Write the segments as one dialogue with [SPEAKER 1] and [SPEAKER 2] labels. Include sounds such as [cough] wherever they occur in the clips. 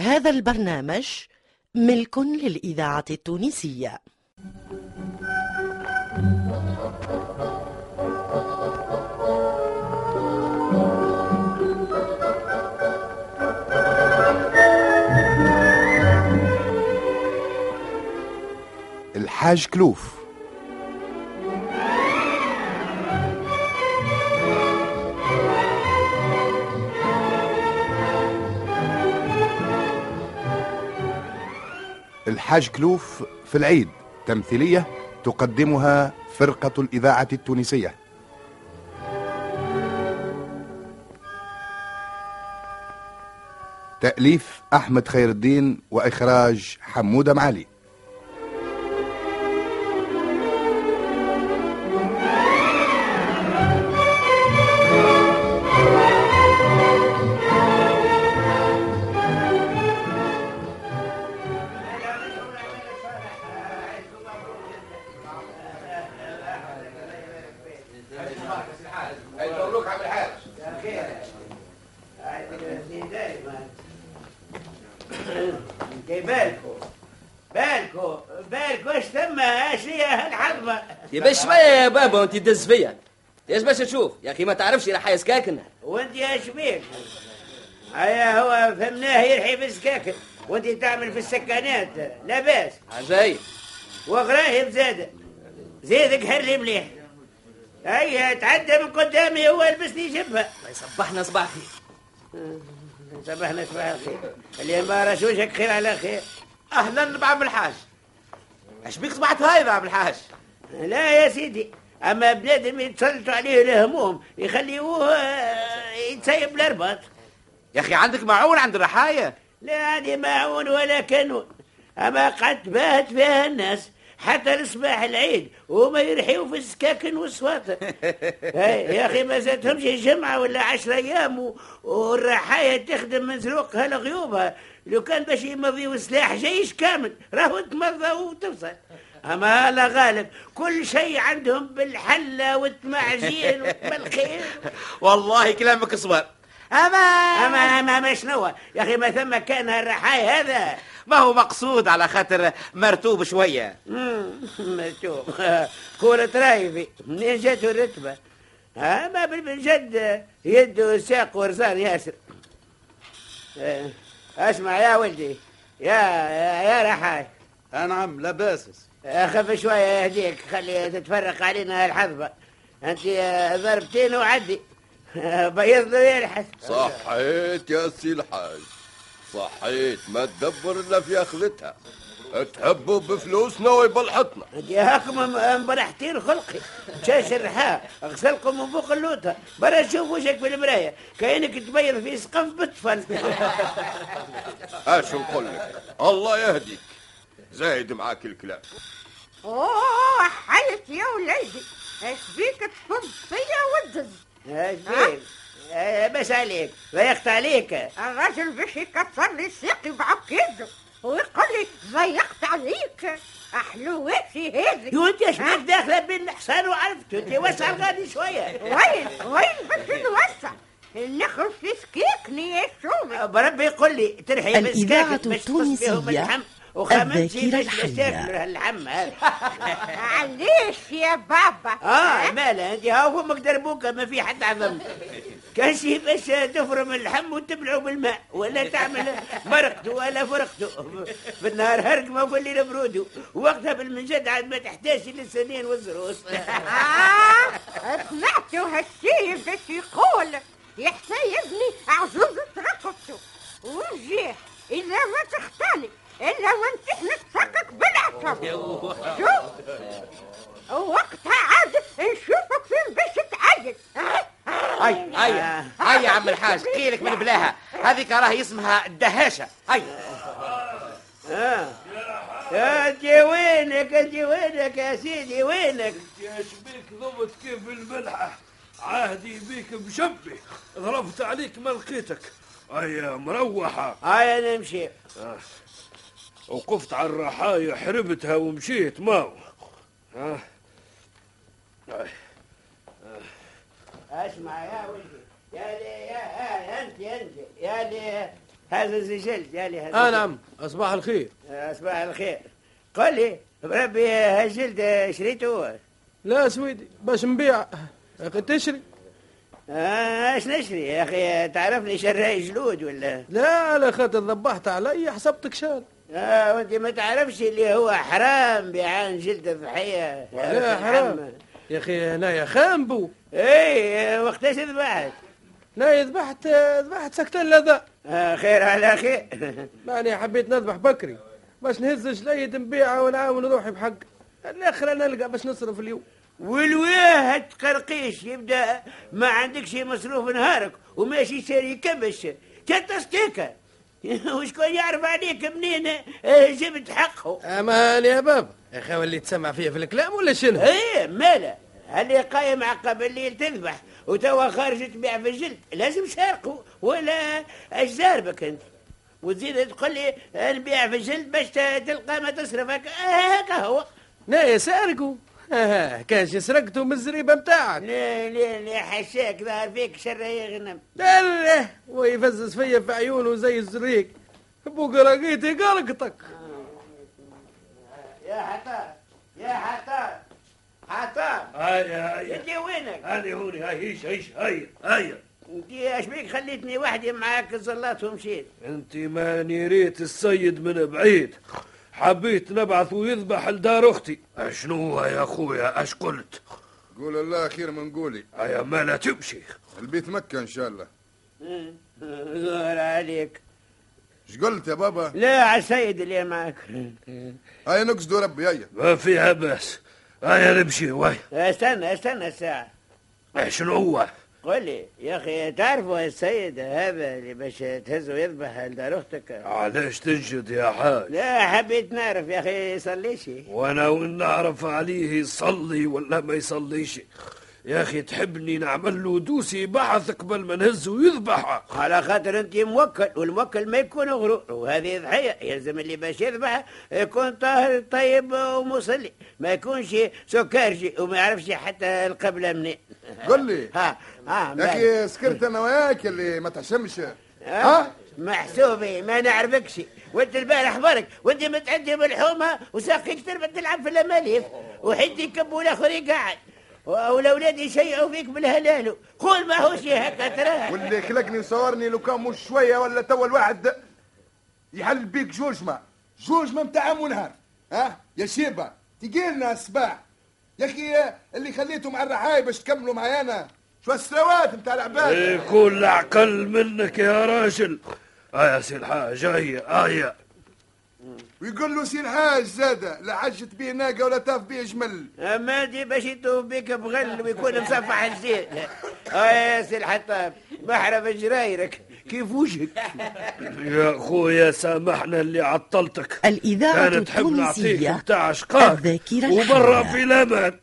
[SPEAKER 1] هذا البرنامج ملك للإذاعة التونسية.
[SPEAKER 2] الحاج كلوف. الحاج كلوف في العيد تمثيلية تقدمها فرقة الإذاعة التونسية. تأليف أحمد خير الدين وإخراج حمودة معالي.
[SPEAKER 3] يبقى شوية يا بابا وانت تدز فيا. إيش باش تشوف يا أخي ما تعرفش راح يسكاكن
[SPEAKER 4] وانت إيش بيك هيا هو فهمناه يرحي في السكاكن. وانت تعمل في السكانات لا باس.
[SPEAKER 3] عجايب
[SPEAKER 4] وغراهب زاد. زيدك حري مليح. هيا تعدى من قدامي هو لبسني جبهه
[SPEAKER 3] صبحنا صباح خير
[SPEAKER 4] صباحنا صباح الخير. اللي ما رشوشك خير على خير.
[SPEAKER 5] أهلا بعم الحاج. اش بيك صبحت هاي عم الحاج؟
[SPEAKER 4] لا يا سيدي أما بنادم يتسلطوا عليه الهموم يخليوه آه، يتسيب الأرباط.
[SPEAKER 5] يا أخي عندك معون عند الرحايا.
[SPEAKER 4] لا عندي معون ولا كانون أما قد باهت فيها الناس حتى لصباح العيد وما يرحيوا في السكاكن والسواطر [laughs] هاي يا أخي ما زادهمش جمعة ولا عشرة أيام والرحايا تخدم من سروقها لغيوبها لو كان باش يمضيوا سلاح جيش كامل راهو تمضى وتوصل. اما هلا غالب. كل شيء عندهم بالحلة والتمعجين والخير. [laughs]
[SPEAKER 5] والله كلامك صبر. اما
[SPEAKER 4] اما اما اما شنو يا أخي ما ثم كأن الرحاي هذا.
[SPEAKER 5] ما هو مقصود على خاطر مرتوب شوية.
[SPEAKER 4] مم، [laughs] مكتوب [laughs] كورة رايفي. منين جاته الرتبة. اما بالجد يده ساق ورزان ياسر. آه، أسمع يا ولدي. يا يا, يا رحاي.
[SPEAKER 6] نعم لا باسس
[SPEAKER 4] خف شوية يهديك خلي تتفرق علينا الحظبة أنت آه، ضربتين وعدي. [laughs] بيض له يلحس.
[SPEAKER 7] صحيت يا سي الحاج. صحيت ما تدبر إلا في أخذتها. تحبوا بفلوسنا ويبلحطنا.
[SPEAKER 4] انت هاكم مبرحتين خلقي. شاش الرحاء اغسلكم من فوق اللوطة برا شوف وجهك في المراية. كأنك تبيض في سقف بطفل. [laughs]
[SPEAKER 7] اش نقول لك؟ الله يهديك. زايد معاك الكلام
[SPEAKER 8] أوه حيت يا وليدي إيش بيك تصب فيا وتدز
[SPEAKER 4] زين آه، بس عليك. ضيقت عليك.
[SPEAKER 8] الراجل باش يكسر لي ساقي بعكيده ويقول لي ضيقت عليك. احلواتي هذه
[SPEAKER 4] يو انت إيش بيك داخله بين الحصان وعرفت؟ أنت وسع غادي شوية.
[SPEAKER 8] وين وين باش نوسع نخرج في سكيكني يا شومي
[SPEAKER 4] بربي يقول لي ترحي
[SPEAKER 1] الإذاعة التونسية.
[SPEAKER 4] وخمنتي
[SPEAKER 1] الذاكرة الحية.
[SPEAKER 4] هذا
[SPEAKER 8] علاش يا بابا.
[SPEAKER 4] آه مالا أنت؟ هاو فمك دربوكه ما في حد عظم كان شي باش تفرم اللحم وتبلعه بالماء ولا تعمل مرقته ولا فرقته. بالنهار هرق ما قول لي برودو وقتها بالمنجد عاد ما تحتاج للسنين والزروس.
[SPEAKER 8] آه سمعتوا هالشي باش يقول. يحسيبني عزوزة رقبته ونجيح إذا ما تختاني إلا وأنت نتسقك بالعصب شوف. وقتها عاد نشوفك فين باش تعيد
[SPEAKER 5] هاي هاي هاي يا عم الحاج قيلك من بلاها. هذيك راهي اسمها الدهاشه هاي
[SPEAKER 4] آه. يا انت وينك انت وينك يا سيدي وينك؟
[SPEAKER 9] إيش بيك ضبط كيف الملحة عهدي بيك مشبه. ضربت عليك ما لقيتك هيا مروحة.
[SPEAKER 4] هاي أنا نمشي
[SPEAKER 9] وقفت على الرحايا حربتها ومشيت ماو. ها؟ هاي.
[SPEAKER 4] اسمع يا ولدي. يا لي يا, يا انت انت. يا لي هذا الجلد يا لي هذا الجلد.
[SPEAKER 9] نعم. أصباح الخير.
[SPEAKER 4] آه، صباح الخير. قل لي بربي هالجلد شريته؟
[SPEAKER 9] لا سويدي باش نبيع. أخي تشري.
[SPEAKER 4] آه، إيش نشري؟ يا أخي تعرفني شراي جلود ولا؟
[SPEAKER 9] لا على خاطر ذبحت علي حسبتك شال
[SPEAKER 4] آه وانت ما تعرفش اللي هو حرام بيعان جلد الضحيه يا
[SPEAKER 9] لا
[SPEAKER 4] أخي
[SPEAKER 9] حرام. يا أخي هنايا خامبو
[SPEAKER 4] اي وقتاش ذبحت؟
[SPEAKER 9] لا ذبحت ذبحت سكتين لذا.
[SPEAKER 4] آه خير على خير [laughs]
[SPEAKER 9] ماني حبيت نذبح بكري. باش نهز جليد نبيعها ونعاون روحي بحق. الآخر أنا نلقى باش نصرف اليوم.
[SPEAKER 4] والواه تقرقيش يبدأ ما عندكش مصروف نهارك وماشي شاري كبش. كتستيكا [laughs] وشكون يعرف عليك منين؟ آه، جبت حقه.
[SPEAKER 9] أمان يا بابا يا أخي اللي تسمع فيا في الكلام ولا شنو؟
[SPEAKER 4] إيه مالا اللي قايم عقب الليل تذبح وتوا خارج تبيع في الجلد؟ لازم شارقه ولا اش زاربك أنت. وتزيد تقول لي نبيع في الجلد باش تلقى ما تصرف هكا هو.
[SPEAKER 9] لا سارقوا كاش سرقتوا من الزريبه متاعك.
[SPEAKER 4] لا لا لا حشاك ظهر فيك شر يغنم.
[SPEAKER 9] لا لا ويفزز فيا في عيونه زي الزريق. بوقراقيتي قلقتك.
[SPEAKER 4] يا حطاب يا حطاب حطاب
[SPEAKER 9] هيا هيا.
[SPEAKER 4] انت وينك؟
[SPEAKER 9] هاني هوني هاي هيش هيش هيا هيا.
[SPEAKER 4] انت اش بيك خليتني وحدي معاك الزلات ومشيت؟
[SPEAKER 9] انت ماني ريت السيد من بعيد. حبيت نبعث ويذبح لدار أختي. شنو هو يا أخويا؟ أش قلت؟
[SPEAKER 2] قول الله خير من قولي.
[SPEAKER 9] هيا ما لا تمشي.
[SPEAKER 2] البيت مكة إن شاء الله.
[SPEAKER 4] زهر عليك.
[SPEAKER 2] إيش قلت يا بابا؟
[SPEAKER 4] لا على السيد اللي معك
[SPEAKER 2] هيا نقصدوا ربي هيا.
[SPEAKER 9] ما فيها بس. هيا نمشي وي
[SPEAKER 4] استنى استنى الساعة.
[SPEAKER 9] شنو هو؟
[SPEAKER 4] قل لي يا أخي تعرفوا السيد هذا اللي باش تهزه ويذبح لدار أختك؟
[SPEAKER 9] علاش تنجد يا حاج؟
[SPEAKER 4] لا حبيت نعرف يا أخي يصلي شي
[SPEAKER 9] وأنا وين نعرف عليه يصلي ولا ما يصليش. يا أخي تحبني نعمل له دوسي بحث قبل ما نهزه ويذبحها
[SPEAKER 4] على خاطر أنت موكل والموكل ما يكون غرور وهذه ضحية يلزم اللي باش يذبح يكون طاهر طيب ومصلي. ما يكونش سكرجي وما يعرفش حتى القبلة منين.
[SPEAKER 2] قل لي. [laughs]
[SPEAKER 4] ها ها
[SPEAKER 2] يا. أخي سكرت أنا وياك اللي ما تحشمش.
[SPEAKER 4] ها؟ محسوبي ما نعرفكش. وانت البارح برك وانت متعدي بالحومة وساقيك تربى تلعب في الأماليف. وحدي يكب والآخر يقعد. والاولاد يشيعوا فيك بالهلال. قول ما هوش هكا تراه
[SPEAKER 2] واللي خلقني وصورني لو كان مش شوية ولا توا الواحد يحل بيك جوجمة. جوجمة متاع عام ونهار ها؟ يا شيبة تجيلنا الصباح يا أخي اللي خليته مع الرحايب باش تكملوا معايا أنا. شو السراوات متاع العباد؟
[SPEAKER 9] يكون اعقل منك يا راجل هيا سي الحاج هيا
[SPEAKER 2] ويقول له سي الحاج زاده لا عجت بيه ناقة ولا تاف بيه جمل.
[SPEAKER 4] اما دي باش يتوب بك بغل ويكون مصفح الزين أه يا سي الحطاب في جرايرك كيف وجهك؟ [laughs]
[SPEAKER 9] يا اخويا سامحنا اللي عطلتك.
[SPEAKER 1] الإذاعة
[SPEAKER 9] كانت تحب نعطيك
[SPEAKER 1] التونسية
[SPEAKER 9] بتاع اشقاك
[SPEAKER 1] الذاكرة
[SPEAKER 9] وبرا. في الامان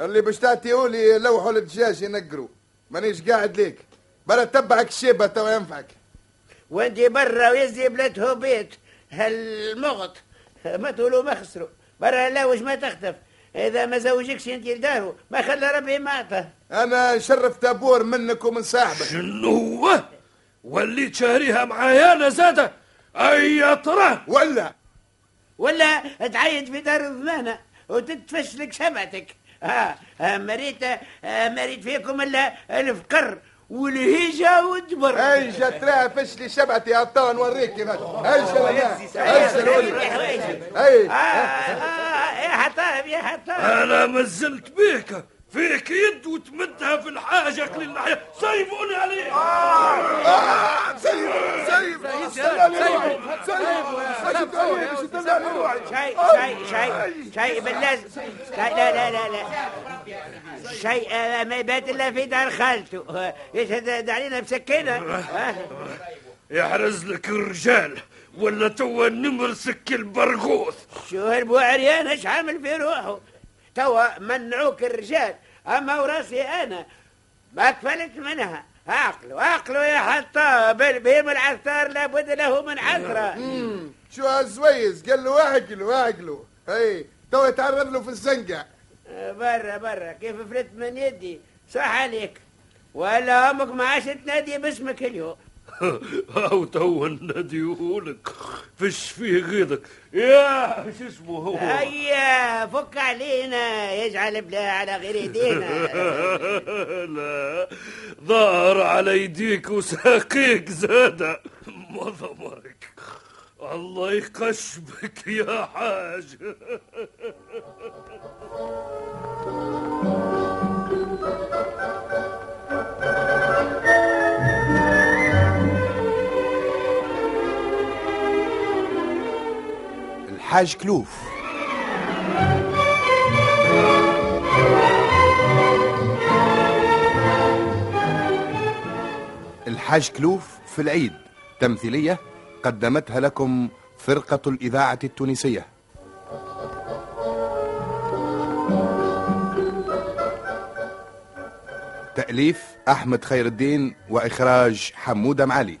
[SPEAKER 2] اللي باش تعطيهولي لوحوا الدجاج ينقروا. مانيش قاعد ليك. بلا تبعك الشيبه توا ينفعك.
[SPEAKER 4] وانت برا ويزي بلته بيت. هالمغط ما تقولوا ما خسروا. برا لا وش ما تختف إذا ما زوجكش أنت لدارو ما خلى ربي معطه
[SPEAKER 2] أنا نشرف تابور منك ومن صاحبك.
[SPEAKER 9] شنو هو؟ وليت شاريها معايا أنا زاده أي ترى
[SPEAKER 2] ولا.
[SPEAKER 4] ولا تعيد في دار الضمانة وتتفش لك شمعتك. ها آه مريت آه مريت فيكم إلا الفقر. والهيجه والدبر
[SPEAKER 2] اي جات تراها فشلي شبعتي عطاها نوريك كيفاش اي
[SPEAKER 4] آه آه يا حطاب يا حطاب
[SPEAKER 9] أنا مازلت بيك فيك يد وتمدها في الحاجة للناحية سيبوني عليه
[SPEAKER 2] سيب سيب
[SPEAKER 4] شاي شاي شاي شاي بالله شاي لا لا لا لا آه، ما يبات إلا في دار خالته. يشهد علينا بسكينه.
[SPEAKER 9] يحرز لك الرجال ولا توا نمرسك البرغوث.
[SPEAKER 4] شو هربو عريان إيش عامل في روحه؟ توا منعوك الرجال أما وراسي أنا. ما كفلت منها. عقلوا عقلوا يا حطاب. بهم العثار لابد له من عثره
[SPEAKER 2] شو هالزويز؟ قال له اعقلوا اعقلوا أي تو يتعرض له في الزنقة.
[SPEAKER 4] برا برا. كيف فلت من يدي؟ صح عليك. ولا أمك ما عادش تنادي باسمك اليوم. [laughs]
[SPEAKER 9] أو تو نديهولك فش فيه غيظك. يا شو اسمه هو؟
[SPEAKER 4] هيا فك علينا. يجعل بلا على غير ايدينا [laughs]
[SPEAKER 9] لا. ظهر على يديك وساقيك زاد. مضمك الله يقشبك يا حاج. [laughs]
[SPEAKER 2] الحاج كلوف. الحاج كلوف في العيد تمثيلية قدمتها لكم فرقة الإذاعة التونسية. تأليف أحمد خير الدين وإخراج حمودة معالي.